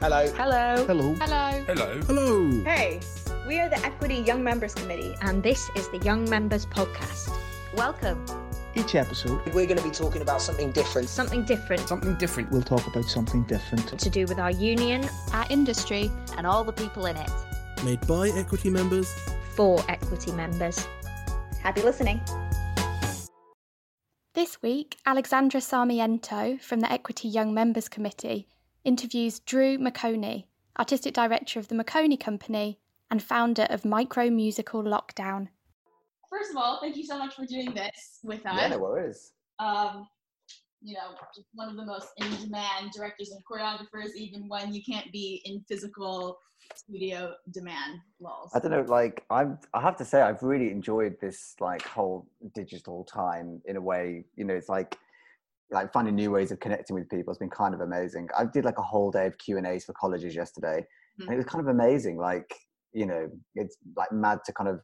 Hello. Hello. Hello. Hello. Hello. Hello. Hey, we are the Equity Young Members Committee. and this is the Young Members Podcast. Welcome. Each episode, We're going to be talking about something different. Something different Something different. we'll talk about something different. to do with our union Our industry. And all the people in it. Made by equity members. for equity members. Happy listening. This week, Alexzandra Sarmiento from the Equity Young Members Committee interviews Drew McOnie, Artistic Director of the McOnie Company and founder of Micro Musical Lockdown. first of all, thank you so much for doing this with us. Yeah, no worries. um, you know, one of the most in-demand directors and choreographers, even when you can't be in physical studio demand. Lols. I don't know, like I'm I have to say I've really enjoyed this like whole digital time in a way, you know, it's like like finding new ways of connecting with people has been kind of amazing. I did like a whole day of Q and A's for colleges yesterday. And it was kind of amazing. Like, you know, it's like mad to kind of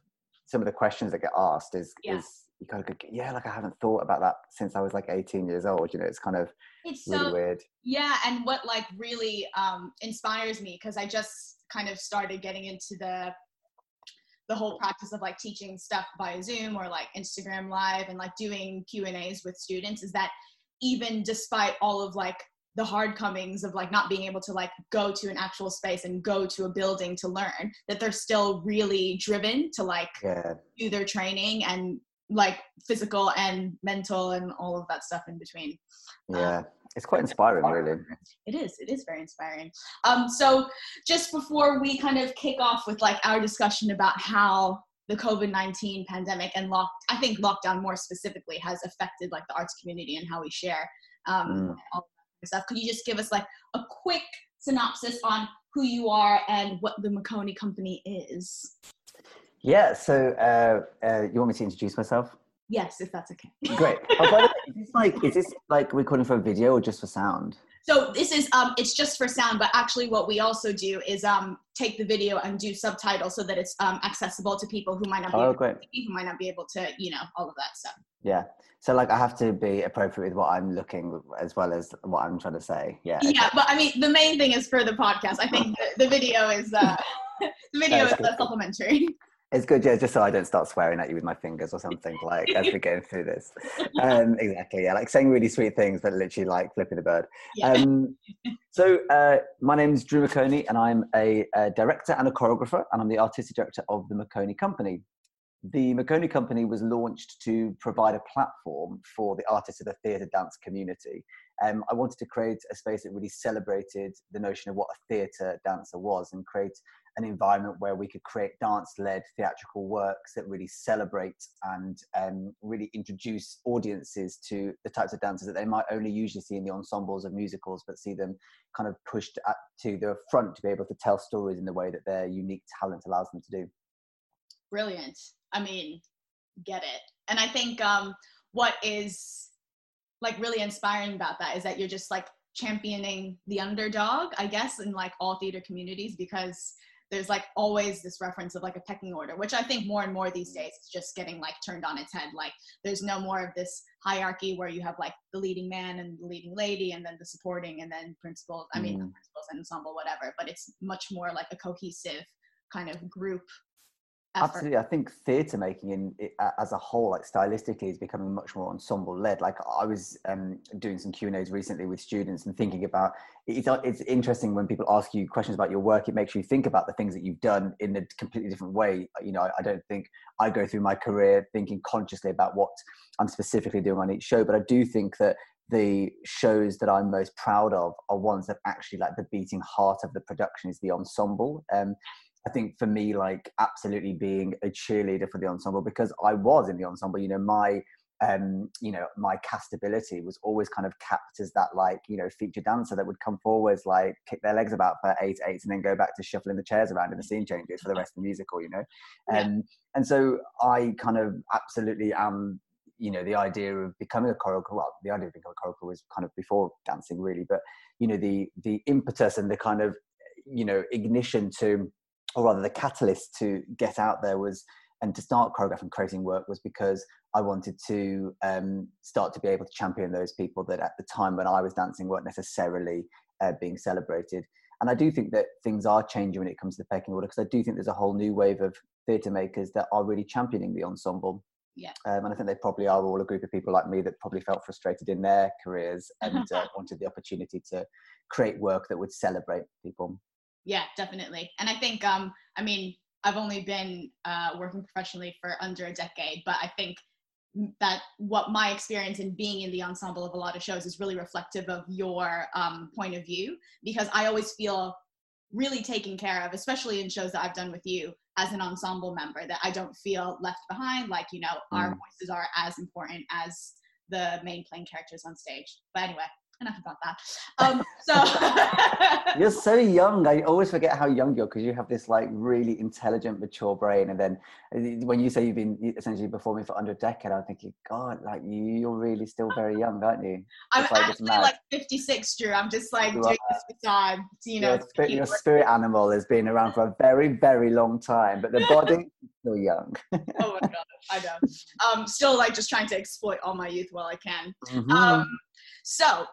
some of the questions that get asked is Yeah. is you kind of go, yeah, like I haven't thought about that since I was like 18 years old. You know, it's kind of It's really so weird. yeah, and what like really um, inspires me because I just kind of started getting into the the whole practice of like teaching stuff via Zoom or like Instagram Live and like doing Q and A's with students is that even despite all of like the hard comings of like not being able to like go to an actual space and go to a building to learn that they're still really driven to like Yeah. do their training and like physical and mental and all of that stuff in between Yeah. It's quite inspiring really. it is it is very inspiring um so just before we kind of kick off with like our discussion about how the covid-19 pandemic and lock i think lockdown more specifically has affected like the arts community and how we share um Mm. all that stuff could you just give us like a quick synopsis on who you are and what the McOnie company is Yeah, so uh, uh, you want me to introduce myself? yes if that's okay Great. Oh, way, is this like is this like recording for a video or just for sound? So this is um it's just for sound, but actually what we also do is um take the video and do subtitles so that it's um accessible to people who might not be Oh, able to, who might not be able to, you know, all of that stuff. Yeah. So like I have to be appropriate with what I'm looking as well as what I'm trying to say. Yeah. okay. Yeah, but I mean the main thing is for the podcast. I think the, the video is uh the video is good. uh, supplementary. It's good, yeah, just so I don't start swearing at you with my fingers or something like as we're going through this. Um, exactly, yeah, like saying really sweet things, but literally like flipping the bird. Yeah. Um, so uh, my name is Drew McOnie, and I'm a, a director and a choreographer, and I'm the artistic director of the McOnie Company. The McOnie Company was launched to provide a platform for the artists of the theatre dance community. Um, I wanted to create a space that really celebrated the notion of what a theatre dancer was and create an environment where we could create dance-led theatrical works that really celebrate and um, really introduce audiences to the types of dancers that they might only usually see in the ensembles of musicals, but see them kind of pushed at, to the front to be able to tell stories in the way that their unique talent allows them to do. Brilliant. I mean, get it. And I think um what is like really inspiring about that is that you're just like championing the underdog, I guess, in like all theater communities because there's like always this reference of like a pecking order, which I think more and more these days is just getting like turned on its head. Like there's no more of this hierarchy where you have like the leading man and the leading lady and then the supporting and then principal, I mean, Mm. principals and ensemble, whatever, but it's much more like a cohesive kind of group effort. Absolutely, I think theatre making in it, as a whole, like stylistically, is becoming much more ensemble led. Like I was um, doing some Q and A's recently with students and thinking about it's it's interesting when people ask you questions about your work. It makes you think about the things that you've done in a completely different way. You know, I, I don't think I go through my career thinking consciously about what I'm specifically doing on each show, but I do think that the shows that I'm most proud of are ones that actually like the beating heart of the production is the ensemble. Um, I think for me, like absolutely being a cheerleader for the ensemble because I was in the ensemble. You know, my um, you know, my castability was always kind of capped as that like, you know, feature dancer that would come forwards, like kick their legs about for eight eights and then go back to shuffling the chairs around in the scene changes for the rest of the musical, you know. Yeah. Um, and so I kind of absolutely am you know the idea of becoming a choreographer well the idea of becoming a choreographer was kind of before dancing really but you know the the impetus and the kind of you know ignition to or rather the catalyst to get out there was and to start choreographing creating work was because I wanted to um, start to be able to champion those people that at the time when I was dancing weren't necessarily uh, being celebrated. And I do think that things are changing when it comes to the pecking order because I do think there's a whole new wave of theatre makers that are really championing the ensemble. Yeah. Um, and I think they probably are all a group of people like me that probably felt frustrated in their careers and uh, wanted the opportunity to create work that would celebrate people. Yeah, definitely. And I think, um, I mean, I've only been uh, working professionally for under a decade, but I think that what my experience in being in the ensemble of a lot of shows is really reflective of your um, point of view because I always feel really taken care of, especially in shows that I've done with you as an ensemble member, that I don't feel left behind. Like, you know, mm. our voices are as important as the main playing characters on stage. But anyway, enough about that. Um, so you're so young. I always forget how young you're because you have this like really intelligent, mature brain. And then uh, when you say you've been essentially performing for under a decade, I'm thinking, God, like you're really still very young, aren't you? I'm like, actually like 56, Drew. I'm just like you doing are. this for time. You know, your spirit, your spirit animal has been around for a very, very long time, but the body is still young. oh my God, I know. Um, still like just trying to exploit all my youth while I can. Mm-hmm. Um, so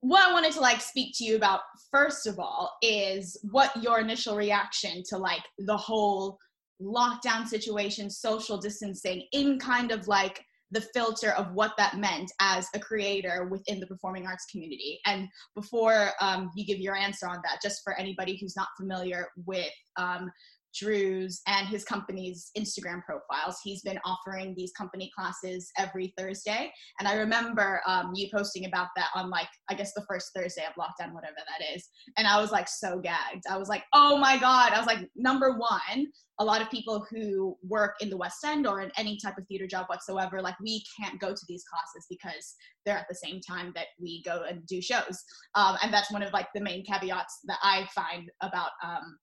what I wanted to like speak to you about first of all is what your initial reaction to like the whole lockdown situation, social distancing in kind of like the filter of what that meant as a creator within the performing arts community. And before um, you give your answer on that, just for anybody who's not familiar with um, Drew's and his company's Instagram profiles. He's been offering these company classes every Thursday. And I remember um, you posting about that on like, I guess the first Thursday of lockdown, whatever that is. And I was like so gagged. I was like, oh my God. I was like, number one, a lot of people who work in the West End or in any type of theater job whatsoever, like we can't go to these classes because they're at the same time that we go and do shows. Um, and that's one of like the main caveats that I find about um,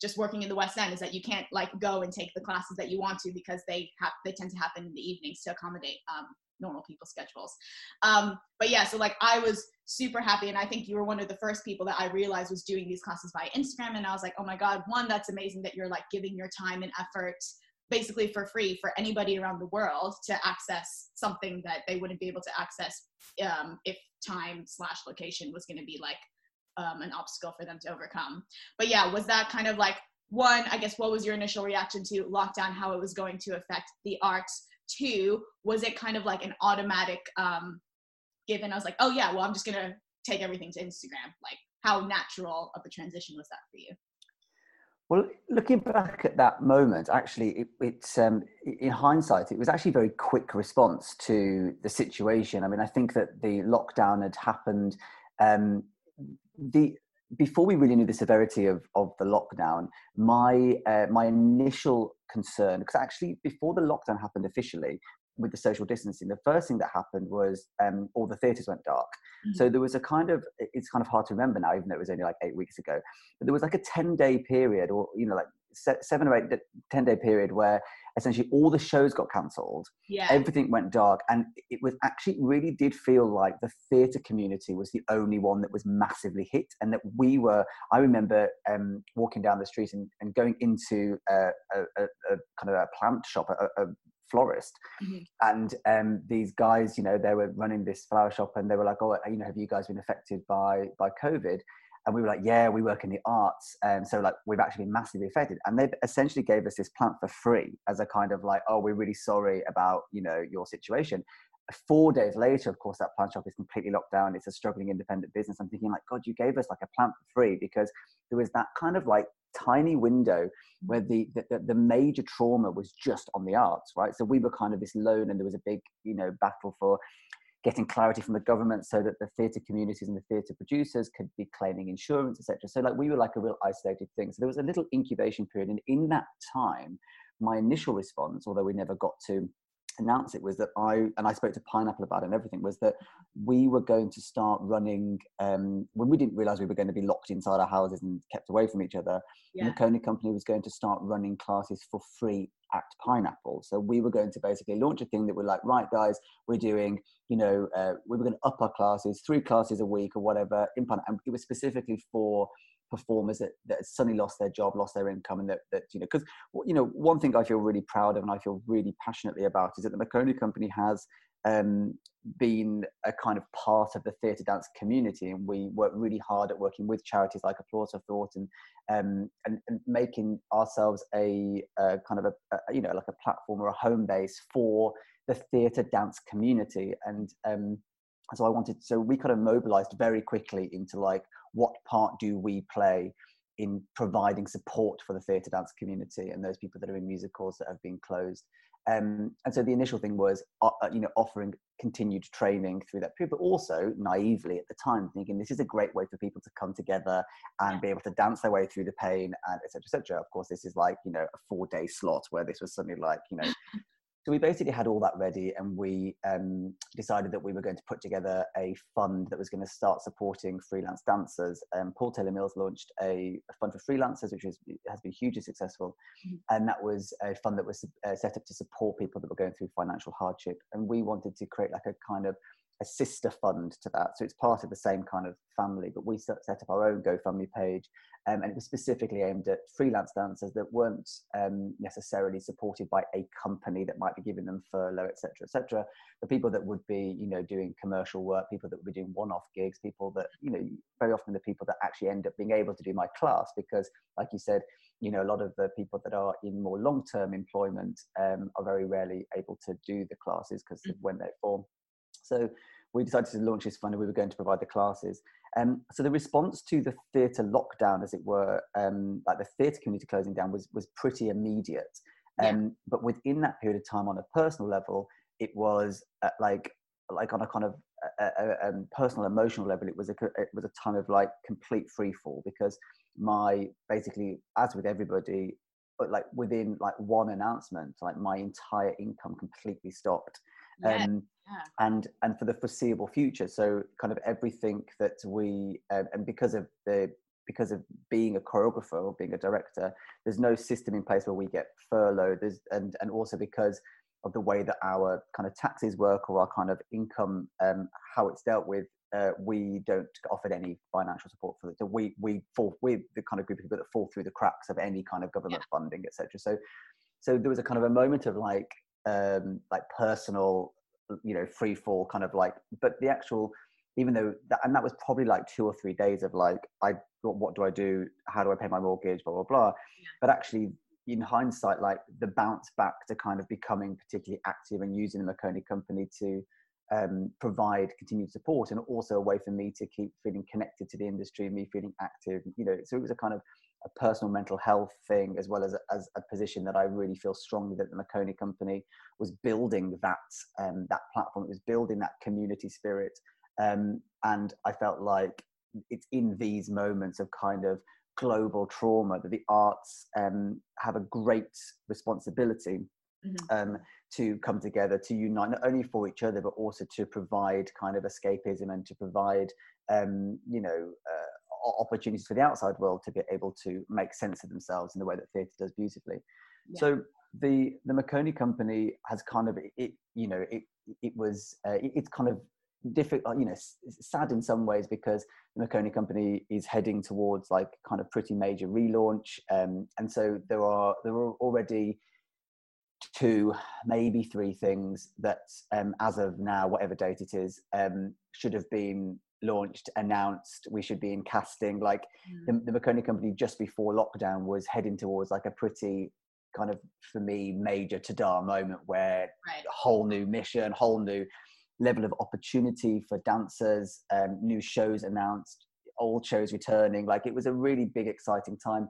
just working in the West End is that you can't like go and take the classes that you want to because they have they tend to happen in the evenings to accommodate um, normal people's schedules. Um, but yeah, so like I was super happy, and I think you were one of the first people that I realized was doing these classes via Instagram, and I was like, oh my god, one, that's amazing that you're like giving your time and effort basically for free for anybody around the world to access something that they wouldn't be able to access um, if time slash location was going to be like um, an obstacle for them to overcome. But yeah, was that kind of like one, I guess, what was your initial reaction to lockdown, how it was going to affect the arts? Two, was it kind of like an automatic um, given? I was like, oh yeah, well, I'm just to take everything to Instagram. Like, how natural of a transition was that for you? Well, looking back at that moment, actually, it, it's um, in hindsight, it was actually a very quick response to the situation. I mean, I think that the lockdown had happened um, the before we really knew the severity of, of the lockdown, my uh, my initial concern, because actually before the lockdown happened officially with the social distancing, the first thing that happened was um, all the theatres went dark. Mm-hmm. So there was a kind of it's kind of hard to remember now, even though it was only like eight weeks ago. But there was like a ten day period, or you know, like seven or eight, ten day period where essentially all the shows got cancelled. Yeah. Everything went dark. And it was actually really did feel like the theatre community was the only one that was massively hit. And that we were, I remember um, walking down the street and, and going into a, a, a, a, kind of a plant shop, a, florist mm-hmm. and um, these guys you know they were running this flower shop and they were like oh you know have you guys been affected by by covid and we were like, yeah, we work in the arts. And so like we've actually been massively affected. And they essentially gave us this plant for free as a kind of like, oh, we're really sorry about, you know, your situation. Four days later, of course, that plant shop is completely locked down. It's a struggling independent business. I'm thinking like, God, you gave us like a plant for free because there was that kind of like tiny window where the, the, the major trauma was just on the arts, right? So we were kind of this lone and there was a big, you know, battle for getting clarity from the government so that the theatre communities and the theatre producers could be claiming insurance, etc. So like we were like a real isolated thing. So there was a little incubation period, and in that time, my initial response, although we never got to announce it was that I and I spoke to Pineapple about it and everything was that we were going to start running um, when we didn't realize we were going to be locked inside our houses and kept away from each other. Yeah. The McOnie Company was going to start running classes for free at Pineapple. So we were going to basically launch a thing that we're like, right, guys, we're doing, you know, uh, we were going to up our classes, three classes a week or whatever in Pineapple. And it was specifically for performers that, that suddenly lost their job, lost their income, and that, that you know, because you know, one thing I feel really proud of and I feel really passionately about is that the McOnie Company has um, been a kind of part of the theatre dance community, and we work really hard at working with charities like Applause for Thought and um, and, and making ourselves a, a kind of a, a, you know like a platform or a home base for the theatre dance community, and um, so I wanted so we kind of mobilized very quickly into like what part do we play in providing support for the theatre dance community and those people that are in musicals that have been closed. Um, and so the initial thing was, uh, uh, you know, offering continued training through that period, but also naively at the time thinking this is a great way for people to come together and be able to dance their way through the pain and etc. etc. Of course, this is like you know a four day slot where this was something like you know so we basically had all that ready and we um, decided that we were going to put together a fund that was going to start supporting freelance dancers um, paul taylor mills launched a, a, fund for freelancers which is, has been hugely successful mm-hmm. and that was a fund that was uh, set up to support people that were going through financial hardship and we wanted to create like a kind of a sister fund to that. So it's part of the same kind of family, but we set up our own GoFundMe page. Um, and it was specifically aimed at freelance dancers that weren't um, necessarily supported by a company that might be giving them furlough, etc., etc. The people that would be, you know, doing commercial work, people that would be doing one-off gigs, people that, you know, very often the people that actually end up being able to do my class because, like you said, you know, a lot of the people that are in more long-term employment um, are very rarely able to do the classes because mm-hmm. when they form. So we decided to launch this fund and we were going to provide the classes. Um, so the response to the theatre lockdown, as it were, um, like the theatre community closing down, was was pretty immediate. Um, yeah. But within that period of time, on a personal level, it was uh, like like on a kind of a, a, a personal emotional level, it was a it was a time of like complete free fall because my basically as with everybody, but like within like one announcement, like my entire income completely stopped. Yeah. Um, yeah. and and for the foreseeable future. So kind of everything that we uh, and because of the because of being a choreographer or being a director, there's no system in place where we get furloughed. There's and and also because of the way that our kind of taxes work or our kind of income, um, how it's dealt with, uh, we don't offer any financial support for it. So we we fall with the kind of group of people that fall through the cracks of any kind of government yeah. funding, etc. So so there was a kind of a moment of like um, like personal, you know, free fall kind of like, but the actual, even though that, and that was probably like two or three days of like, I, what do I do? How do I pay my mortgage? Blah, blah, blah. Yeah. But actually in hindsight, like the bounce back to kind of becoming particularly active and using the McOnie company to um, provide continued support and also a way for me to keep feeling connected to the industry, me feeling active, you know, so it was a kind of a personal mental health thing as well as, as a position that I really feel strongly that the McOnie company was building that um, that platform. It was building that community spirit, um, and I felt like it's in these moments of kind of global trauma that the arts um, have a great responsibility mm-hmm. um, to come together to unite not only for each other but also to provide kind of escapism and to provide um, you know uh, opportunities for the outside world to be able to make sense of themselves in the way that theatre does beautifully. Yeah. So the the McOnie company has kind of it you know it it was uh, it, it's kind of difficult you know sad in some ways because the McOnie company is heading towards like kind of pretty major relaunch um, and so there are there are already two maybe three things that um, as of now whatever date it is um, should have been launched, announced, we should be in casting. Like mm. the, the McOnie company just before lockdown was heading towards like a pretty kind of, for me, major Tada moment where right. a whole new mission, whole new level of opportunity for dancers, um, new shows announced, old shows returning. Like it was a really big, exciting time.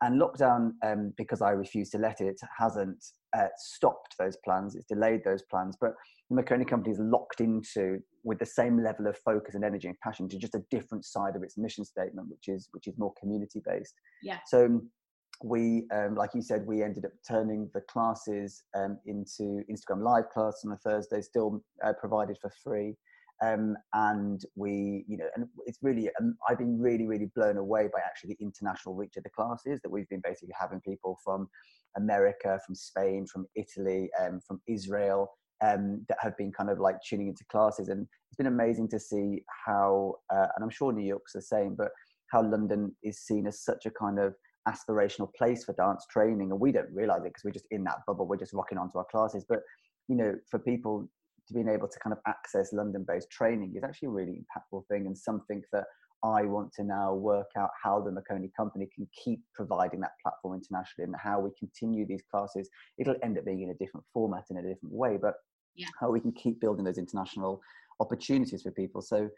And lockdown, um, because I refused to let it, hasn't uh, stopped those plans. It's delayed those plans. But the McOnie company is locked into with the same level of focus and energy and passion to just a different side of its mission statement, which is which is more community based. Yeah. So we, um, like you said, we ended up turning the classes um, into Instagram live class on a Thursday, still uh, provided for free. Um, and we, you know, and it's really, um, I've been really, really blown away by actually the international reach of the classes that we've been basically having people from America, from Spain, from Italy, um, from Israel, um, that have been kind of like tuning into classes. And it's been amazing to see how, uh, and I'm sure New York's the same, but how London is seen as such a kind of aspirational place for dance training. And we don't realize it because we're just in that bubble. We're just rocking onto our classes. But, you know, for people to being able to kind of access London based training is actually a really impactful thing and something that I want to now work out how the McOnie company can keep providing that platform internationally and how we continue these classes. It'll end up being in a different format in a different way, but yeah. how we can keep building those international opportunities for people. So,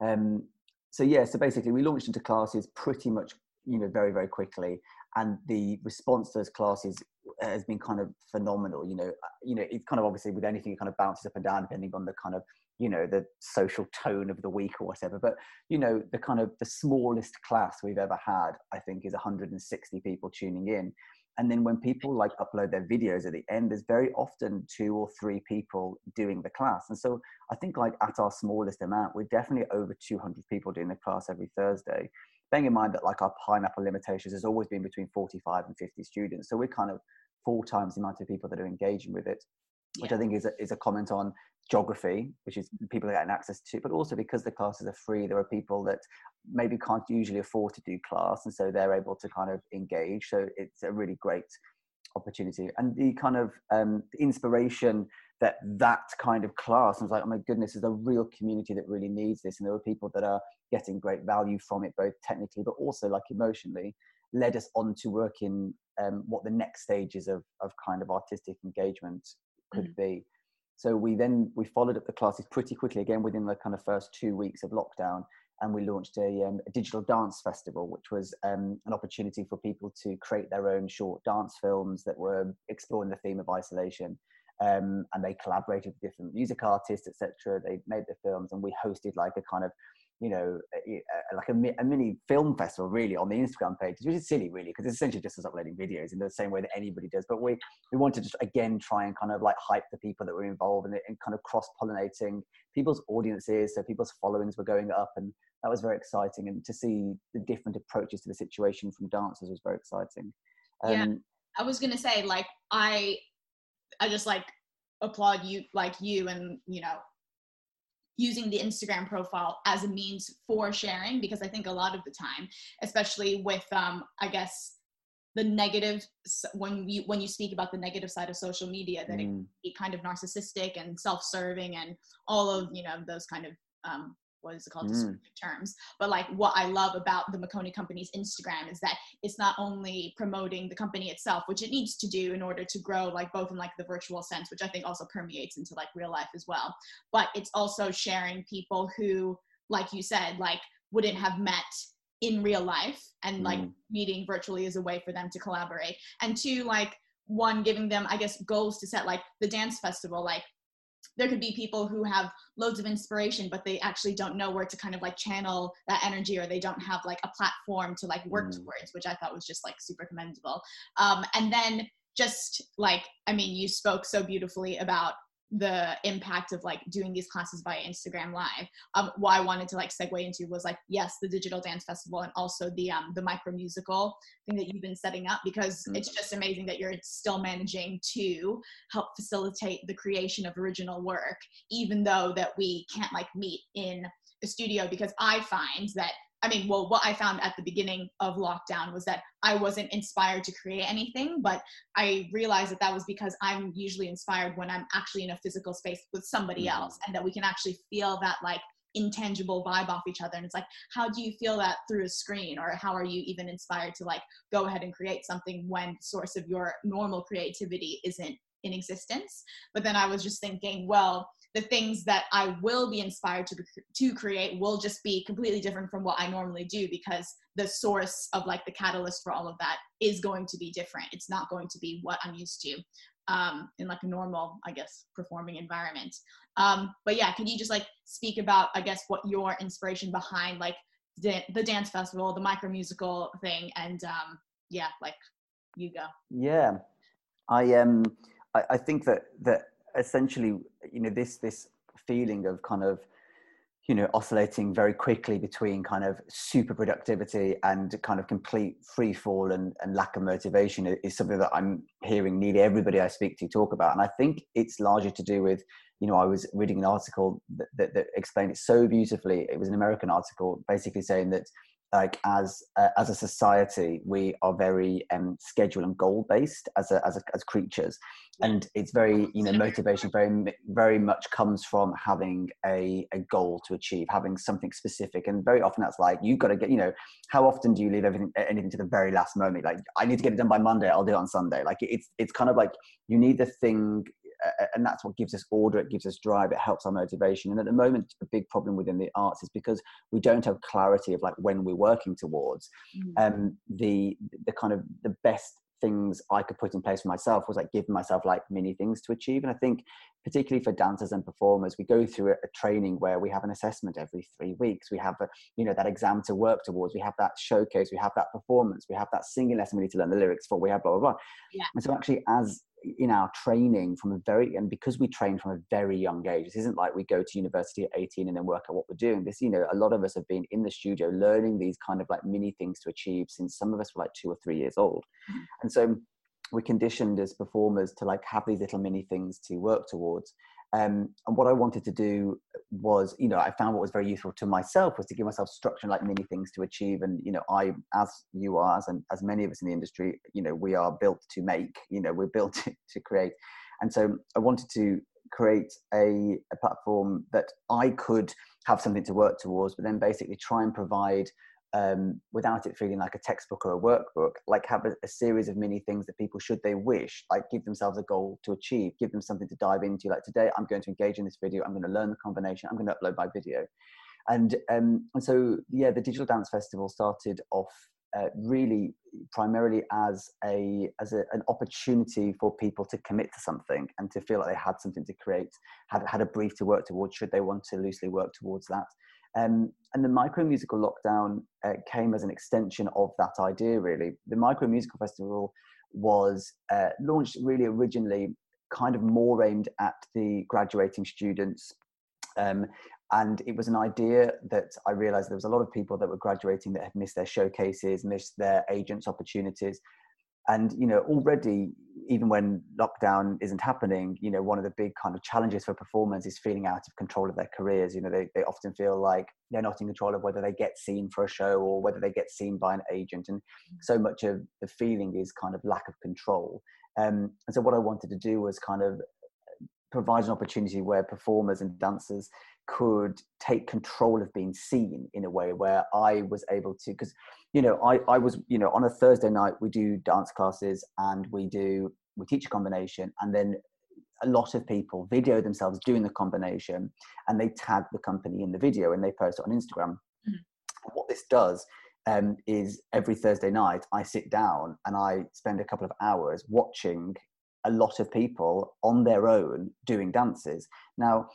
um, so yeah, so basically we launched into classes pretty much, you know, very, very quickly. And the response to those classes has been kind of phenomenal. You know, uh, you know, it's kind of obviously with anything, it kind of bounces up and down depending on the kind of you know the social tone of the week or whatever. But you know the kind of the smallest class we've ever had i think is 160 people tuning in. And then when people like upload their videos at the end there's very often two or three people doing the class. And so i think like at our smallest amount we're definitely over 200 people doing the class every thursday. Bearing in mind that like our pineapple limitations has always been between 45 and 50 students so we're kind of four times the amount of people that are engaging with it which yeah. I think is a, is a comment on geography, which is people are getting access to, but also because the classes are free, there are people that maybe can't usually afford to do class, and so they're able to kind of engage. So it's a really great opportunity, and the kind of um, inspiration that that kind of class. I was like, oh my goodness, there's a real community that really needs this, and there are people that are getting great value from it, both technically but also like emotionally. Led us on to work in um, what the next stages of of kind of artistic engagement could mm-hmm. be so we then we followed up the classes pretty quickly again within the kind of first two weeks of lockdown, and we launched a, um, a digital dance festival, which was um, an opportunity for people to create their own short dance films that were exploring the theme of isolation. Um, and they collaborated with different music artists, etc. They made the films, and we hosted like a kind of you know, like a, a, mini film festival really on the Instagram page, which is silly really, because it's essentially just us uploading videos in the same way that anybody does. But we, we wanted to just again try and kind of like hype the people that were involved in it and kind of cross pollinating people's audiences. So people's followings were going up and that was very exciting. And to see the different approaches to the situation from dancers was very exciting. Um, yeah. I was going to say like, I, I just like applaud you, like you and, you know, using the Instagram profile as a means for sharing because I think a lot of the time, especially with um, I guess the negative when you when you speak about the negative side of social media that mm. it can be kind of narcissistic and self-serving and all of you know those kind of um, what is it called mm. terms but like what i love about the McOnie company's instagram is that it's not only promoting the company itself which it needs to do in order to grow like both in like the virtual sense which i think also permeates into like real life as well but it's also sharing people who like you said like wouldn't have met in real life and like mm. meeting virtually is a way for them to collaborate and two like one giving them i guess goals to set like the dance festival like there could be people who have loads of inspiration but they actually don't know where to kind of like channel that energy or they don't have like a platform to like work mm. towards which i thought was just like super commendable um, and then just like i mean you spoke so beautifully about the impact of like doing these classes via Instagram live. Um, what I wanted to like segue into was like, yes, the digital dance festival and also the, um, the micro musical thing that you've been setting up because mm-hmm. it's just amazing that you're still managing to help facilitate the creation of original work, even though that we can't like meet in a studio because I find that I mean, well, what I found at the beginning of lockdown was that I wasn't inspired to create anything, but I realized that that was because I'm usually inspired when I'm actually in a physical space with somebody mm-hmm. else and that we can actually feel that like intangible vibe off each other. And it's like, how do you feel that through a screen? Or how are you even inspired to like go ahead and create something when source of your normal creativity isn't in existence? But then I was just thinking, well, the things that I will be inspired to to create will just be completely different from what I normally do because the source of like the catalyst for all of that is going to be different. It's not going to be what I'm used to um, in like a normal, I guess, performing environment. Um, but yeah, can you just like speak about, I guess, what your inspiration behind like the, the dance festival, the micro musical thing, and um, yeah, like you go. Yeah, I um, I, I think that that essentially, you know, this this feeling of kind of you know oscillating very quickly between kind of super productivity and kind of complete free fall and, and lack of motivation is something that i'm hearing nearly everybody i speak to talk about. And i think it's largely to do with you know i was reading an article that, that, that explained it so beautifully. It was an american article basically saying that like as uh, as a society we are very um, schedule and goal based as a, as a, as creatures. And it's very you know motivation very very much comes from having a, a goal to achieve having something specific. And very often that's like you've got to get you know how often do you leave everything anything to the very last moment? Like i need to get it done by monday i'll do it on sunday. Like it's it's kind of like you need the thing and that's what gives us order it gives us drive it helps our motivation and at the moment a big problem within the arts is because we don't have clarity of like when we're working towards mm. um the the kind of the best things I could put in place for myself was like giving myself like many things to achieve. And I think particularly for dancers and performers, we go through a, a, training where we have an assessment every three weeks. We have a, you know, that exam to work towards. We have that showcase. We have that performance. We have that singing lesson we need to learn the lyrics for. We have blah, blah, blah. Yeah. And so actually as in our training from a very and because we train from a very young age this isn't like we go to university at 18 and then work out what we're doing this you know a lot of us have been in the studio learning these kind of like mini things to achieve since some of us were like two or three years old mm-hmm. and so we're conditioned as performers to like have these little mini things to work towards um, and what I wanted to do was, you know, I found what was very useful to myself was to give myself structure, like many things to achieve. And you know, I, as you are, as, and as many of us in the industry, you know, we are built to make. You know, we're built to, to create. And so I wanted to create a, a platform that I could have something to work towards, but then basically try and provide um, without it feeling like a textbook or a workbook, like have a, a, series of mini things that people, should they wish, like give themselves a goal to achieve, give them something to dive into. Like today, I'm going to engage in this video, I'm going to learn the combination, I'm going to upload my video. And, um, and so, yeah, the Digital Dance Festival started off uh, really primarily as a as a, an opportunity for people to commit to something and to feel like they had something to create, had had a brief to work towards. Should they want to loosely work towards that? Um, and the micro musical lockdown uh, came as an extension of that idea, really. The micro musical festival was uh, launched really originally kind of more aimed at the graduating students. Um, and it was an idea that I realized there was a lot of people that were graduating that had missed their showcases, missed their agents' opportunities and you know already even when lockdown isn't happening you know one of the big kind of challenges for performers is feeling out of control of their careers. You know they, they often feel like they're not in control of whether they get seen for a show or whether they get seen by an agent. And so much of the feeling is kind of lack of control. Um, and so what i wanted to do was kind of provide an opportunity where performers and dancers could take control of being seen in a way where I was able to, because, you know, I, I was, you know, on a Thursday night, we do dance classes and we do, we teach a combination and then a lot of people video themselves doing the combination and they tag the company in the video and they post it on Instagram. Mm-hmm. What this does um, is every Thursday night, I sit down and I spend a couple of hours watching a lot of people on their own doing dances. Now,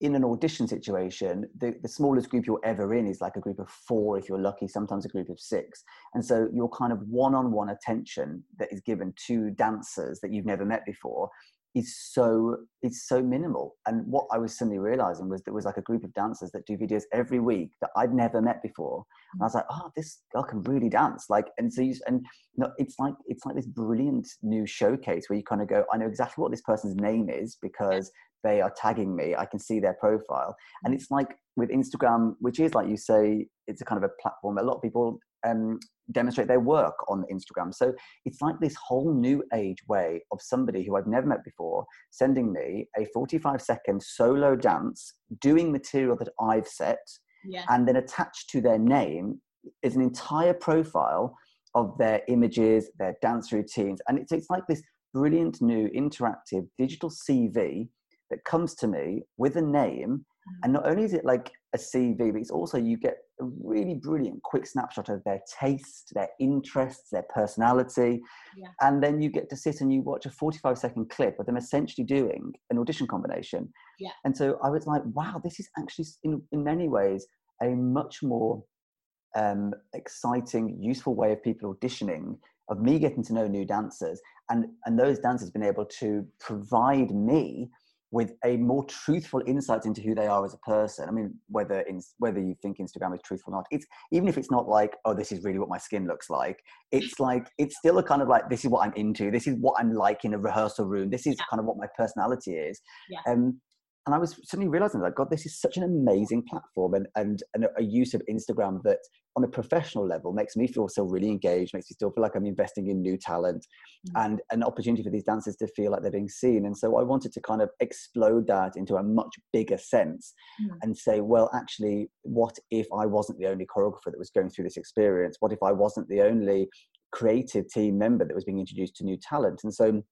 in an audition situation, the, the smallest group you're ever in is like a group of four if you're lucky, sometimes a group of six. And so your kind of one on one attention that is given to dancers that you've never met before is so it's so minimal. And what i was suddenly realizing was there was like a group of dancers that do videos every week that i'd never met before. And i was like oh this girl can really dance. Like and so you and know, it's like it's like this brilliant new showcase where you kind of go i know exactly what this person's name is because they are tagging me. I can see their profile. And it's like with instagram which is like you say it's a kind of a platform. A lot of people um, demonstrate their work on Instagram. So it's like this whole new age way of somebody who I've never met before sending me a 45 second solo dance, doing material that I've set, yeah. and then attached to their name is an entire profile of their images, their dance routines. And it's, it's like this brilliant new interactive digital CV that comes to me with a name and not only is it like a CV, but it's also you get a really brilliant quick snapshot of their taste, their interests, their personality. Yeah. And then you get to sit and you watch a 45 second clip of them essentially doing an audition combination. Yeah. And so I was like, wow, this is actually, in, in many ways, a much more um, exciting, useful way of people auditioning of me getting to know new dancers and and those dancers being able to provide me with a more truthful insight into who they are as a person. I mean, whether in, whether you think Instagram is truthful or not, it's even if it's not like, oh, this is really what my skin looks like. It's like it's still a kind of like this is what I'm into. This is what I'm like in a rehearsal room. This is yeah. kind of what my personality is. Yeah. Um, and I was suddenly realizing that God, this is such an amazing platform and, and, and a use of Instagram that on a professional level makes me feel so really engaged, makes me still feel like I'm investing in new talent mm-hmm. and an opportunity for these dancers to feel like they're being seen. And so I wanted to kind of explode that into a much bigger sense mm-hmm. and say, well, actually, what if I wasn't the only choreographer that was going through this experience? What if I wasn't the only creative team member that was being introduced to new talent? And so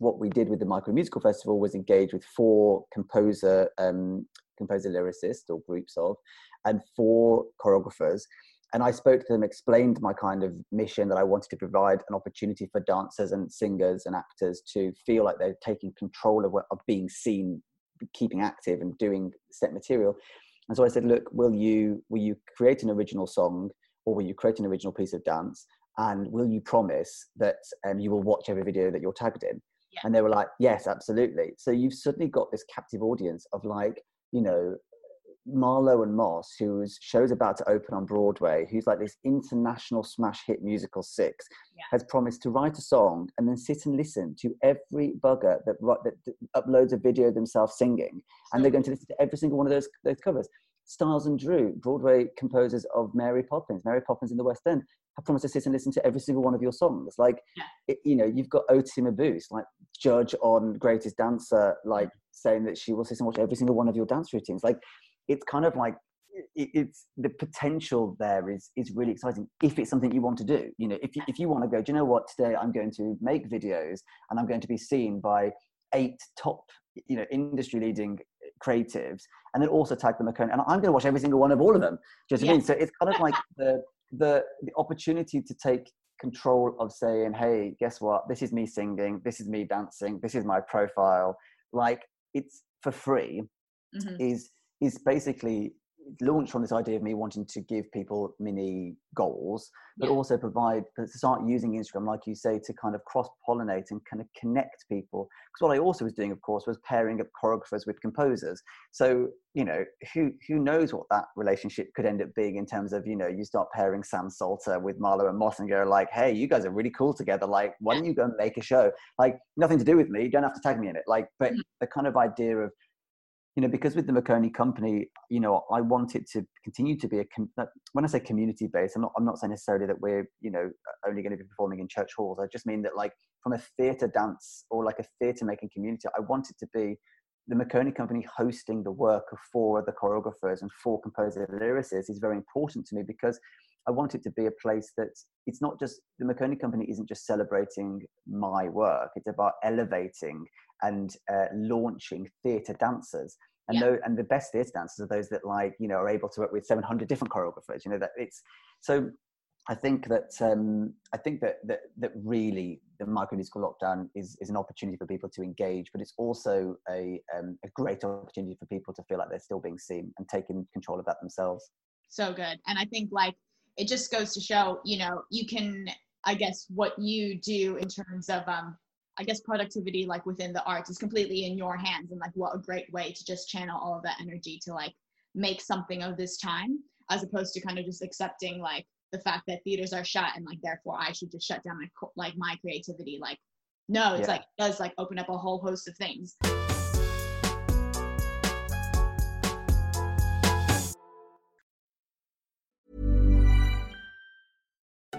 what we did with the Micro Musical Festival was engage with four composer um, composer lyricists or groups of, and four choreographers. And I spoke to them, explained my kind of mission that I wanted to provide an opportunity for dancers and singers and actors to feel like they're taking control of, what, of being seen, keeping active, and doing set material. And so I said, look, will you will you create an original song or will you create an original piece of dance? And will you promise that um, you will watch every video that you're tagged in? Yeah. And they were like, yes, absolutely. So you've suddenly got this captive audience of like, you know, Marlow and Moss, whose show's about to open on Broadway, who's like this international smash hit musical Six, yeah. has promised to write a song and then sit and listen to every bugger that, that, uploads a video of themselves singing, and they're going to listen to every single one of those those covers. Stiles and Drewe, Broadway composers of Mary Poppins, Mary Poppins in the West End, have promised to sit and listen to every single one of your songs. Like, yeah. it, you know, you've got Oti Mabuse, like judge on Greatest Dancer, like saying that she will sit and watch every single one of your dance routines. Like, it's kind of like it's the potential there is is really exciting if it's something you want to do. You know, if you, if you want to go, do you know what? Today I'm going to make videos and I'm going to be seen by eight top, you know, industry leading creatives and then also tag them account and i'm going to watch every single one of all of them. Do you know what i mean? So it's kind of like the the the opportunity to take control of saying hey guess what? This is me singing. This is me dancing. This is my profile. Like it's for free mm-hmm. is is basically launched from this idea of me wanting to give people mini goals, but yeah. also provide to start using Instagram, like you say, to kind of cross pollinate and kind of connect people. Because what I also was doing, of course, was pairing up choreographers with composers. So you know, who who knows what that relationship could end up being in terms of you know, you start pairing Sam Salter with Marlow and Moss and go like, hey, you guys are really cool together. Like, why don't you go and make a show? Like, nothing to do with me. You don't have to tag me in it. Like, but mm-hmm. the kind of idea of you know, because with the McOnie company, you know, I want it to continue to be a. Uh, when I say community based, I'm not. I'm not saying necessarily that we're, you know, only going to be performing in church halls. I just mean that, like, from a theatre dance or like a theatre making community, I want it to be the McOnie company hosting the work of four other choreographers and four composer lyricists is very important to me because I want it to be a place that it's not just the McOnie company isn't just celebrating my work. It's about elevating and uh, launching theatre dancers. And, yeah. and the best theatre dancers are those that like you know are able to work with 700 different choreographers. You know that it's so. I think that um, I think that, that that really the micro musical lockdown is is an opportunity for people to engage, but it's also a um, a great opportunity for people to feel like they're still being seen and taking control of that themselves. So good, and I think like it just goes to show, you know, you can, I guess, what you do in terms of um, I guess productivity like within the arts is completely in your hands and like what a great way to just channel all of that energy to like make something of this time as opposed to kind of just accepting like the fact that theaters are shut and like therefore I should just shut down my like my creativity like no it's yeah. like it does like open up a whole host of things.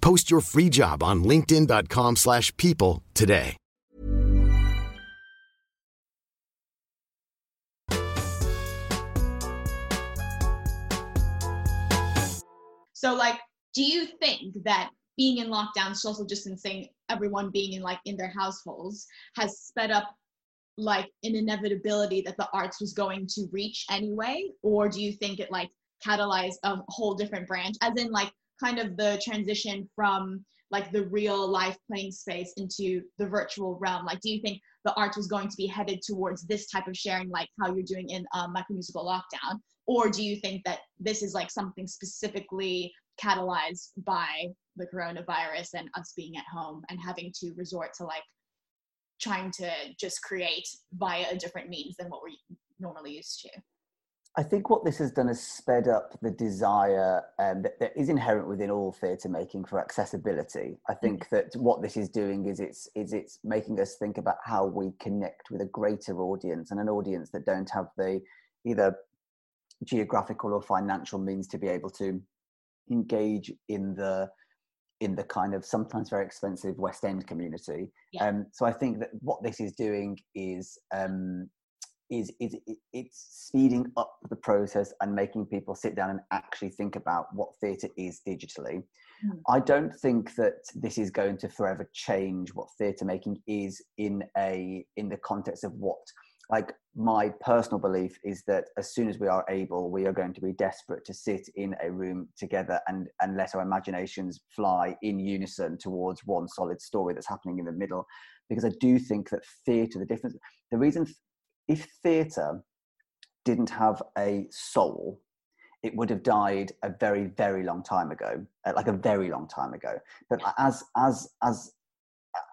Post your free job on linkedin.com/people slash people today. So, like, do you think that being in lockdown, social distancing, everyone being in like in their households, has sped up like an inevitability that the arts was going to reach anyway, or do you think it like catalyzed a whole different branch, as in like kind of the transition from like the real life playing space into the virtual realm? Like, do you think the arts was going to be headed towards this type of sharing, like how you're doing in um, Micro Musical Lockdown? Or do you think that this is like something specifically catalyzed by the coronavirus and us being at home and having to resort to like trying to just create via a different means than what we're normally used to? I think what this has done is sped up the desire um, that, that is inherent within all theatre making for accessibility. I think mm. that what this is doing is it's is it's making us think about how we connect with a greater audience and an audience that don't have the either geographical or financial means to be able to engage in the in the kind of sometimes very expensive West End community. Yeah. Um, so I think that what this is doing is um, is is it's speeding up the process and making people sit down and actually think about what theatre is digitally. Mm. I don't think that this is going to forever change what theatre making is in a in the context of what like my personal belief is that as soon as we are able we are going to be desperate to sit in a room together and and let our imaginations fly in unison towards one solid story that's happening in the middle because i do think that theatre the difference the reason if theatre didn't have a soul it would have died a very very long time ago uh, like a very long time ago. But as as as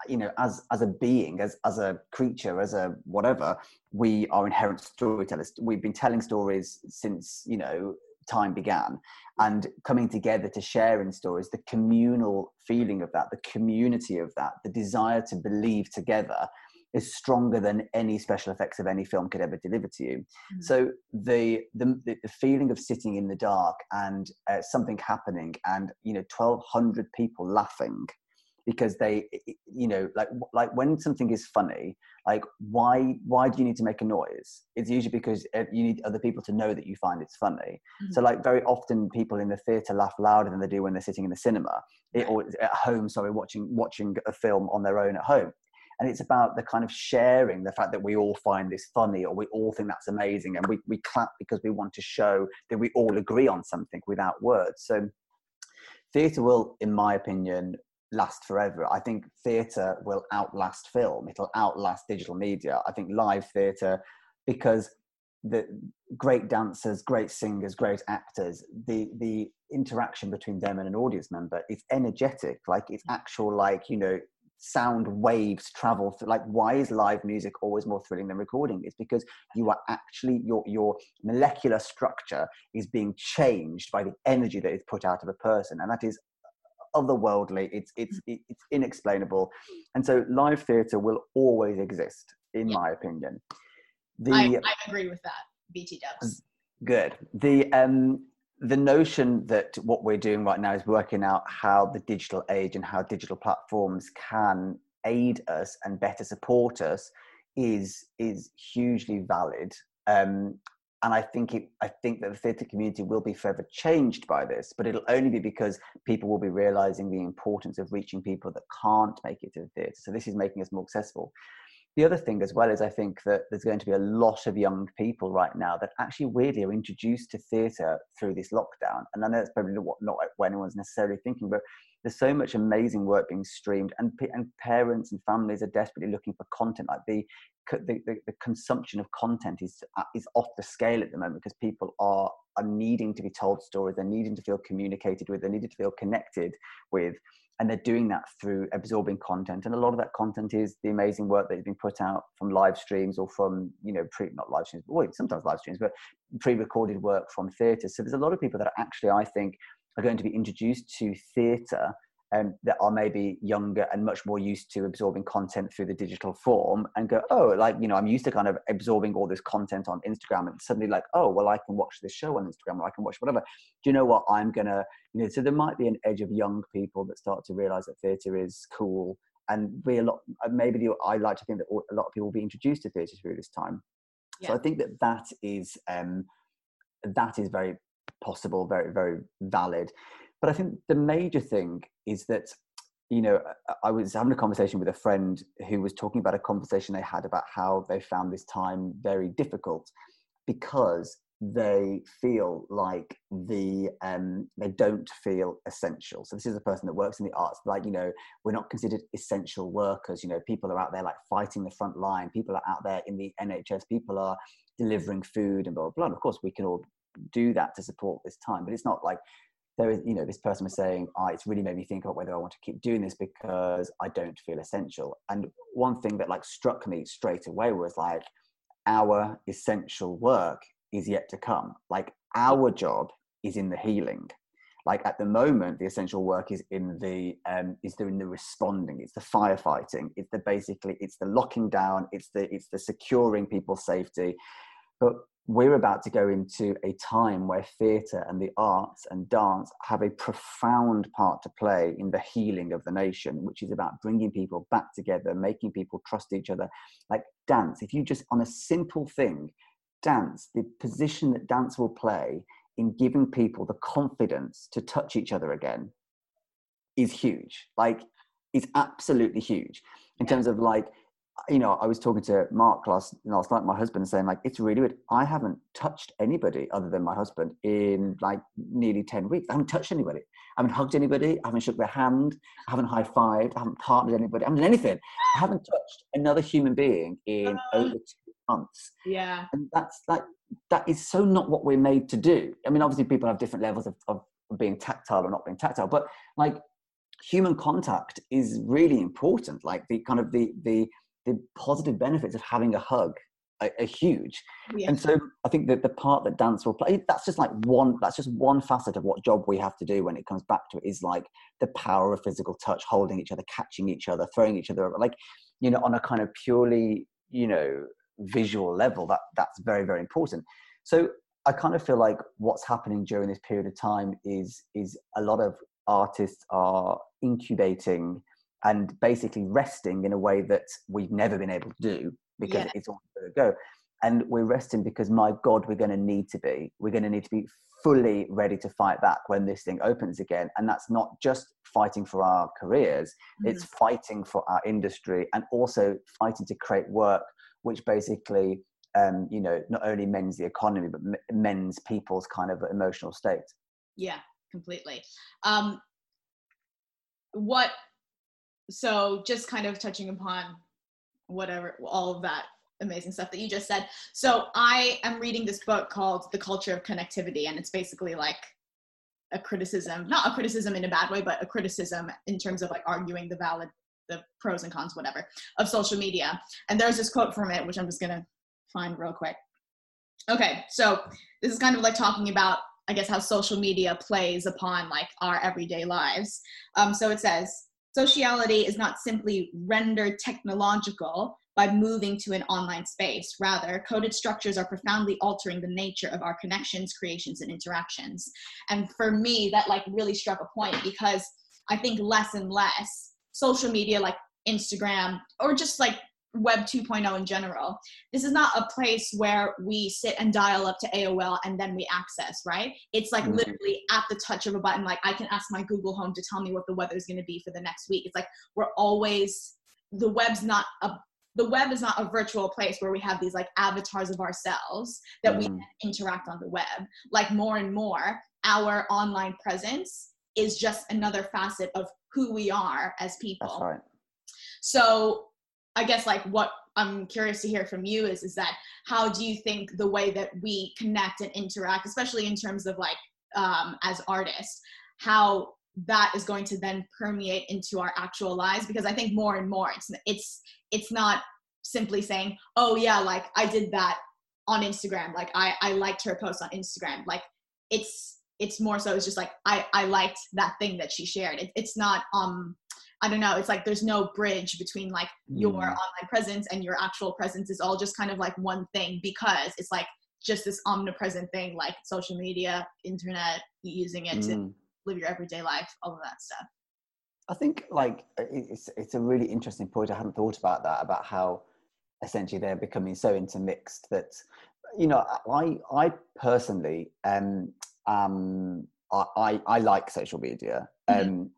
you know as as a being as as a creature as a whatever we are inherent storytellers. We've been telling stories since you know time began. And coming together to share in stories the communal feeling of that the community of that the desire to believe together is stronger than any special effects of any film could ever deliver to you. Mm. So the, the the feeling of sitting in the dark and uh, something happening, and you know, twelve hundred people laughing because they you know like like when something is funny like why why do you need to make a noise it's usually because uh, you need other people to know that you find it's funny mm-hmm. so like very often people in the theater laugh louder than they do when they're sitting in the cinema it, or at home sorry watching watching a film on their own at home and it's about the kind of sharing the fact that we all find this funny or we all think that's amazing and we, we clap because we want to show that we all agree on something without words so theatre will in my opinion last forever. I think theatre will outlast film. It'll outlast digital media. I think live theatre, because the great dancers, great singers, great actors, the the interaction between them and an audience member is energetic. Like it's actual, like you know, sound waves travel through. Like why is live music always more thrilling than recording? It's because you are actually your your molecular structure is being changed by the energy that is put out of a person, and that is otherworldly. It's it's mm. it's inexplainable, and so live theatre will always exist, in yeah. my opinion. The, I, I agree with that. BT Dubs. Good. The um the notion that what we're doing right now is working out how the digital age and how digital platforms can aid us and better support us is is hugely valid um, and I think it, I think that the theatre community will be forever changed by this, but it'll only be because people will be realizing the importance of reaching people that can't make it to the theatre. So this is making us more accessible. The other thing as well is I think that there's going to be a lot of young people right now that actually weirdly are introduced to theatre through this lockdown. And I know it's probably not, what anyone's necessarily thinking, but there's so much amazing work being streamed and, and parents and families are desperately looking for content like the the, the, the, consumption of content is uh, is off the scale at the moment because people are are needing to be told stories they're needing to feel communicated with they're needing to feel connected with and they're doing that through absorbing content. And a lot of that content is the amazing work that has been put out from live streams or from you know pre not live streams but sometimes live streams but pre-recorded work from theatre so there's a lot of people that are actually i think are going to be introduced to theatre um, that are maybe younger and much more used to absorbing content through the digital form and go, oh, like, you know, I'm used to kind of absorbing all this content on Instagram and suddenly like, oh, well, I can watch this show on Instagram or I can watch whatever. Do you know what? I'm going to, you know, so there might be an edge of young people that start to realize that theatre is cool and be a lot, uh, maybe the, I like to think that a lot of people will be introduced to theatre through this time. Yeah. So I think that that is, um, that is very possible, very, very valid. But I think the major thing is that, you know, I was having a conversation with a friend who was talking about a conversation they had about how they found this time very difficult because they feel like the um, they don't feel essential. So this is a person that works in the arts. Like you know, we're not considered essential workers. You know, people are out there like fighting the front line. People are out there in the NHS. People are delivering food and blah blah blah. And of course, we can all do that to support this time, but it's not like there is, you know, this person was saying, oh, it's really made me think about whether I want to keep doing this because I don't feel essential. And one thing that like struck me straight away was like, our essential work is yet to come. Like our job is in the healing. Like at the moment, the essential work is in the um, is doing the responding. It's the firefighting. It's the basically it's the locking down. It's the it's the securing people's safety. But we're about to go into a time where theatre and the arts and dance have a profound part to play in the healing of the nation, which is about bringing people back together, making people trust each other. Like dance, if you just, on a simple thing, dance, the position that dance will play in giving people the confidence to touch each other again is huge. Like, it's absolutely huge in terms of like, you know, I was talking to Mark last last night, my husband, saying like it's really weird. I haven't touched anybody other than my husband in like nearly ten weeks. I haven't touched anybody. I haven't hugged anybody. I haven't shook their hand. I haven't high fived. I haven't partnered anybody. I haven't done anything. I haven't touched another human being in uh, over two months. Yeah, and that's like that is so not what we're made to do. I mean, obviously, people have different levels of, of being tactile or not being tactile, but like human contact is really important. Like the kind of the the the positive benefits of having a hug are, are huge. Yeah. And so I think that the part that dance will play, that's just like one, that's just one facet of what job we have to do when it comes back to it is like the power of physical touch, holding each other, catching each other, throwing each other, like, you know, on a kind of purely, you know, visual level, that that's very, very important. So I kind of feel like what's happening during this period of time is is a lot of artists are incubating and basically resting in a way that we've never been able to do because yeah. it's all going to go. And we're resting because, my God, we're going to need to be. We're going to need to be fully ready to fight back when this thing opens again. And that's not just fighting for our careers, mm-hmm. it's fighting for our industry and also fighting to create work which basically, um, you know, not only mends the economy, but mends people's kind of emotional state. Yeah, completely. Um, what so just kind of touching upon whatever all of that amazing stuff that you just said. So i am reading this book called the culture of connectivity and it's basically like a criticism not a criticism in a bad way but a criticism in terms of like arguing the valid the pros and cons whatever of social media. And there's this quote from it which i'm just gonna find real quick. Okay so this is kind of like talking about i guess how social media plays upon like our everyday lives. Um, so it says Sociality is not simply rendered technological by moving to an online space. Rather, coded structures are profoundly altering the nature of our connections, creations, and interactions. And for me, that like really struck a point because I think less and less social media like Instagram or just like web 2.0 in general this is not a place where we sit and dial up to aol and then we access right it's like mm-hmm. literally at the touch of a button like i can ask my google home to tell me what the weather is going to be for the next week it's like we're always the web's not a the web is not a virtual place where we have these like avatars of ourselves that mm-hmm. we interact on the web like more and more our online presence is just another facet of who we are as people That's right. so I guess like what I'm curious to hear from you is is that how do you think the way that we connect and interact, especially in terms of like um, as artists, how that is going to then permeate into our actual lives? Because I think more and more it's it's it's not simply saying, oh yeah, like I did that on Instagram, like I I liked her post on Instagram, like it's it's more so it's just like I I liked that thing that she shared. It, it's not um I don't know. It's like there's no bridge between like your Mm. online presence and your actual presence. Is all just kind of like one thing because it's like just this omnipresent thing like social media, internet, using it to Mm. live your everyday life, all of that stuff. I think like it's it's a really interesting point. I hadn't thought about that about how essentially they're becoming so intermixed that you know I I personally um um I I, I like social media. Um I,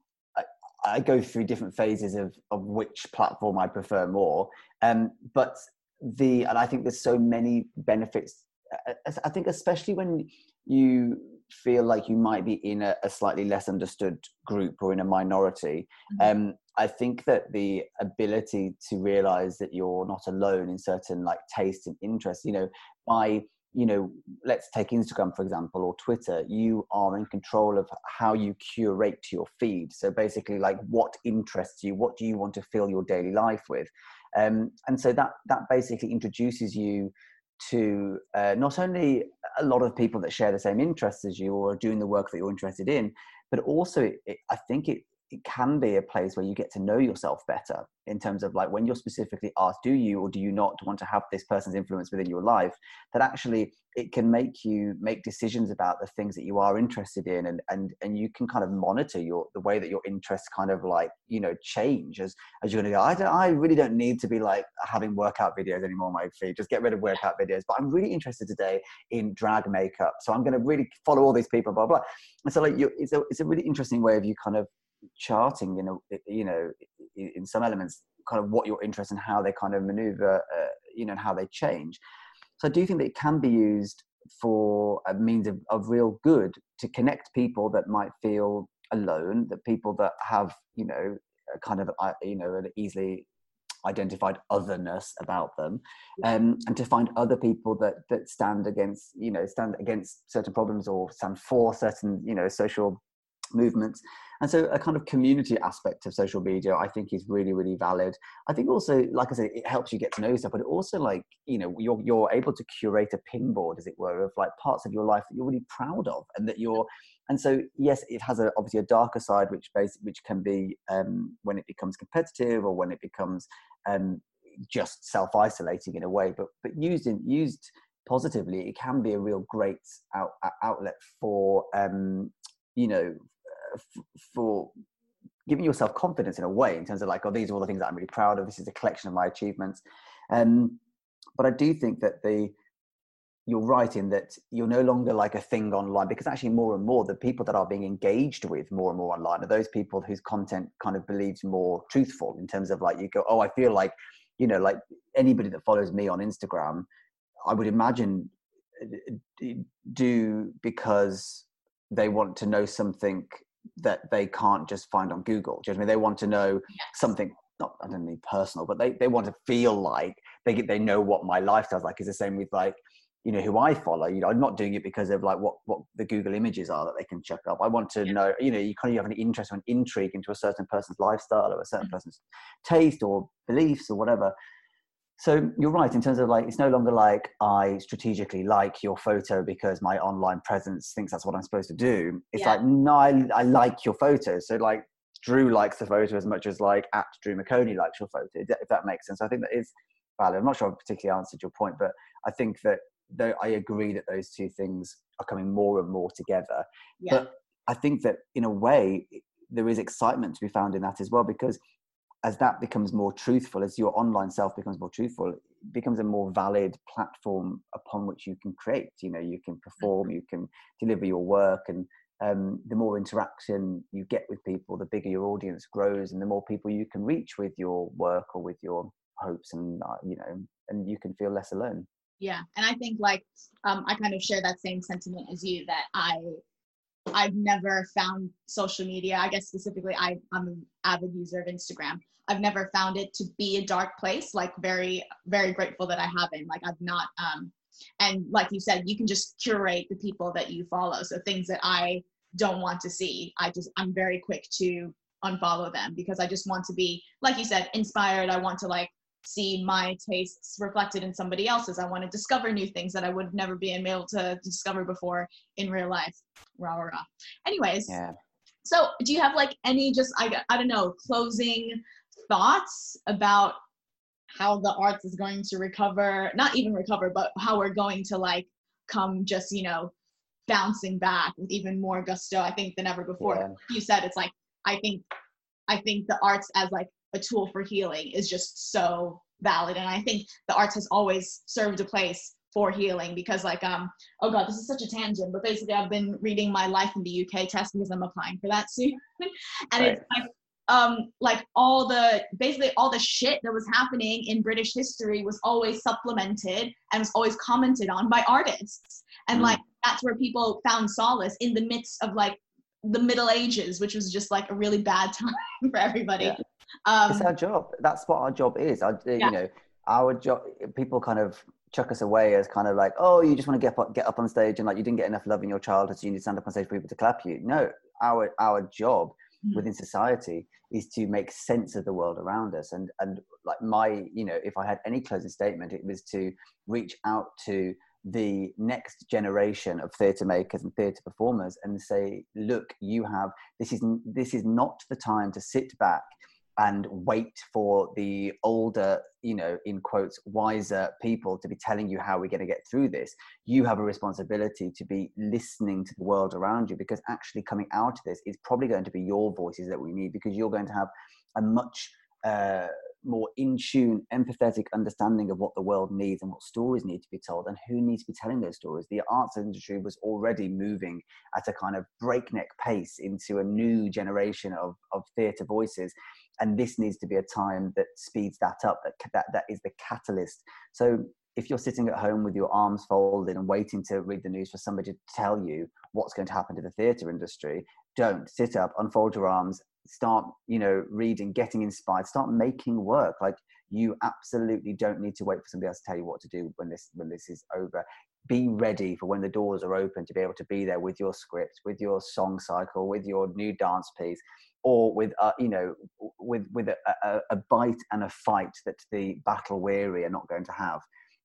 I go through different phases of of which platform I prefer more. Um but the and I think there's so many benefits. I- I- I think especially when you feel like you might be in a, a slightly less understood group or in a minority um, i think that the ability to realize that you're not alone in certain like tastes and interests you know by you know let's take instagram for example or twitter you are in control of how you curate your feed. So basically like what interests you what do you want to fill your daily life with? Um, and so that that basically introduces you to uh, not only a lot of people that share the same interests as you or are doing the work that you're interested in, but also it, I think it, it can be a place where you get to know yourself better in terms of like when you're specifically asked, do you or do you not want to have this person's influence within your life? That actually it can make you make decisions about the things that you are interested in and and and you can kind of monitor your the way that your interests kind of like you know change as as you're gonna go i don't i really don't need to be like having workout videos anymore my feed just get rid of workout videos. But i'm really interested today in drag makeup so i'm gonna really follow all these people blah blah. And so like you it's a it's a really interesting way of you kind of charting you know you know in some elements kind of what your interests and how they kind of maneuver uh, you know and how they change. So I do think that it can be used for a means of, of real good to connect people that might feel alone, that people that have, you know, a kind of, uh, you know, an easily identified otherness about them um, and to find other people that that stand against you know stand against certain problems or stand for certain you know social movements. And so a kind of community aspect of social media i think is really really valid. I think also like i said it helps you get to know yourself but it also like you know you're, you're able to curate a pin board as it were of like parts of your life that you're really proud of and that you're and so yes it has a, obviously a darker side which base which can be um, when it becomes competitive or when it becomes um, just self-isolating in a way but but used in used positively it can be a real great out, outlet for um, you know f- for giving yourself confidence in a way in terms of like oh these are all the things that i'm really proud of this is a collection of my achievements. Um, but i do think that the you're right in that you're no longer like a thing online because actually more and more the people that are being engaged with more and more online are those people whose content kind of believes more truthful in terms of like you go oh i feel like you know like anybody that follows me on instagram i would imagine do because they want to know something that they can't just find on Google. Do you know what I mean? They want to know yes. something, not I don't mean personal, but they, they want to feel like they get, they know what my lifestyle's like. It's the same with like, you know, who I follow. You know, I'm not doing it because of like what, what the Google images are that they can check up. I want to yeah. know, you know, you kind of have an interest or an intrigue into a certain person's lifestyle or a certain mm-hmm. person's taste or beliefs or whatever so you're right in terms of like it's no longer like i strategically like your photo because my online presence thinks that's what i'm supposed to do. It's yeah. like no I, I like your photo. So like drew likes the photo as much as like at drew McOnie likes your photo if that makes sense. I think that is valid. I'm not sure i particularly answered your point but i think that though i agree that those two things are coming more and more together. Yeah. but i think that in a way there is excitement to be found in that as well because as that becomes more truthful, as your online self becomes more truthful, it becomes a more valid platform upon which you can create. You know, you can perform, you can deliver your work, and um, the more interaction you get with people, the bigger your audience grows, and the more people you can reach with your work or with your hopes, and uh, you know, and you can feel less alone. Yeah, and I think like um, I kind of share that same sentiment as you that I I've never found social media. I guess specifically, I, I'm an avid user of Instagram. I've never found it to be a dark place. Like very, very grateful that I haven't. Like I've not. Um, and like you said, you can just curate the people that you follow. So things that I don't want to see, I just I'm very quick to unfollow them because I just want to be, like you said, inspired. I want to like see my tastes reflected in somebody else's. I want to discover new things that I would never be able to discover before in real life. Rah rah rah. Anyways, Yeah. so do you have like any just I, I don't know closing thoughts about how the arts is going to recover not even recover but how we're going to like come just you know bouncing back with even more gusto i think than ever before Yeah. you said it's like i think i think the arts as like a tool for healing is just so valid. And i think the arts has always served a place for healing because like um oh god this is such a tangent but basically i've been reading my life in the uk test because i'm applying for that soon. And it's like um like all the basically all the shit that was happening in british history was always supplemented and was always commented on by artists. And Mm. like that's where people found solace in the midst of like the middle ages which was just like a really bad time for everybody. Yeah. Um it's our job. That's what our job is. I, Yeah. You know, our job. People kind of chuck us away as kind of like, oh, you just want to get up, get up on stage and like you didn't get enough love in your childhood, so you need to stand up on stage for people to clap you. No, our our job Mhm. within society is to make sense of the world around us. And and like my, you know, if I had any closing statement, it was to reach out to the next generation of theatre makers and theatre performers and say, look, you have this is this is not the time to sit back and wait for the older, you know, in quotes, wiser people to be telling you how we're going to get through this. You have a responsibility to be listening to the world around you because actually coming out of this is probably going to be your voices that we need because you're going to have a much uh, more in tune, empathetic understanding of what the world needs and what stories need to be told and who needs to be telling those stories. The arts industry was already moving at a kind of breakneck pace into a new generation of, of theatre voices. And this needs to be a time that speeds that up, that, that, that is the catalyst. So if you're sitting at home with your arms folded and waiting to read the news for somebody to tell you what's going to happen to the theatre industry, don't sit up, unfold your arms, start you know reading getting inspired start making work. Like you absolutely don't need to wait for somebody else to tell you what to do when this when this is over. Be ready for when the doors are open to be able to be there with your script with your song cycle with your new dance piece or with uh, you know with with a, a, a bite and a fight that the battle weary are not going to have.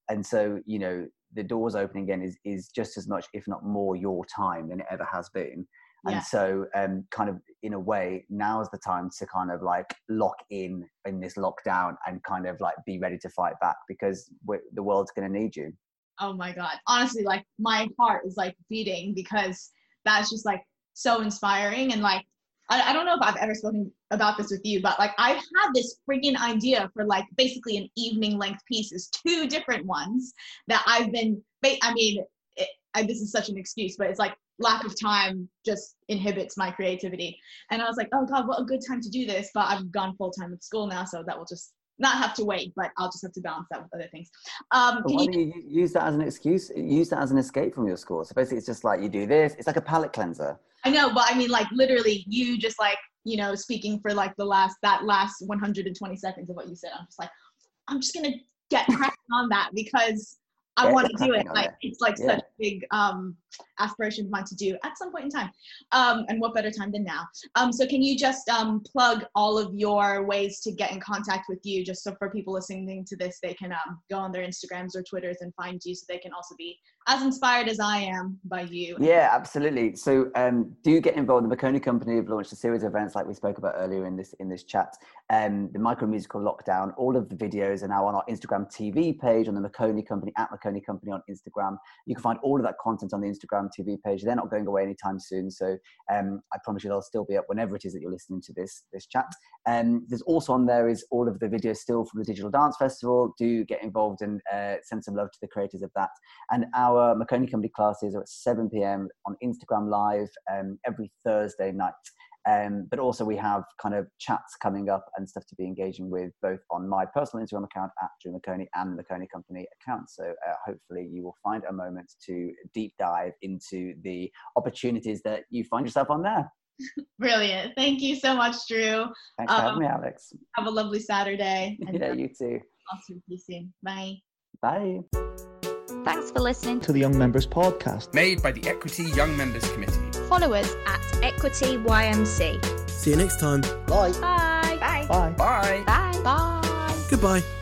And so you know the doors opening again is is just as much if not more your time than it ever has been Yeah. and so um kind of in a way now's the time to kind of like lock in in this lockdown and kind of like be ready to fight back because the world's going to need you oh my god honestly like my heart is like beating because that's just like so inspiring and like I, I don't know if i've ever spoken about this with you but like i've had this freaking idea for like basically an evening length piece is two different ones that i've been i mean it, I, this is such an excuse but it's like lack of time just inhibits my creativity and i was like oh god what a good time to do this but i've gone full-time at school now so that will just not have to wait but i'll just have to balance that with other things um can why you do you use that as an excuse use that as an escape from your school so basically it's just like you do this it's like a palate cleanser I know, but I mean, like literally, you just like you know speaking for like the last that last 120 seconds of what you said. I'm just like, I'm just gonna get cracking on that because I Get want to do it. Like it. it's like Yeah. such a big um aspiration of mine to do at some point in time. Um, and what better time than now? Um, so can you just um plug all of your ways to get in contact with you, just so for people listening to this, they can um go on their Instagrams or Twitters and find you, so they can also be as inspired as I am by you. Yeah, absolutely. So um, do get involved. The McOnie Company have launched a series of events like we spoke about earlier in this in this chat. Um, the micro musical lockdown. All of the videos are now on our Instagram TV page on the McOnie Company at McOnie Company on Instagram. You can find all of that content on the Instagram TV page. They're not going away anytime soon, so um, I promise you they'll still be up whenever it is that you're listening to this this chat. Um, there's also on there is all of the videos still from the Digital Dance Festival. Do get involved and uh, send some love to the creators of that. And our McOnie Company classes are at 7 p.m. on Instagram Live um, every Thursday night. Um, but also we have kind of chats coming up and stuff to be engaging with both on my personal Instagram account at Drew McOnie and the McOnie Company account. So uh, hopefully you will find a moment to deep dive into the opportunities that you find yourself on there. Brilliant. Thank you so much, Drew. Thanks for having Um, me, Alex. Have a lovely Saturday. And Yeah, you too. I'll see you soon. Bye. Bye. Thanks for listening. To the Young Members Podcast. Made by the Equity Young Members Committee. Follow us at Equity YMC. See you next time. Bye. Bye. Bye. Bye. Bye. Bye. Bye. Goodbye.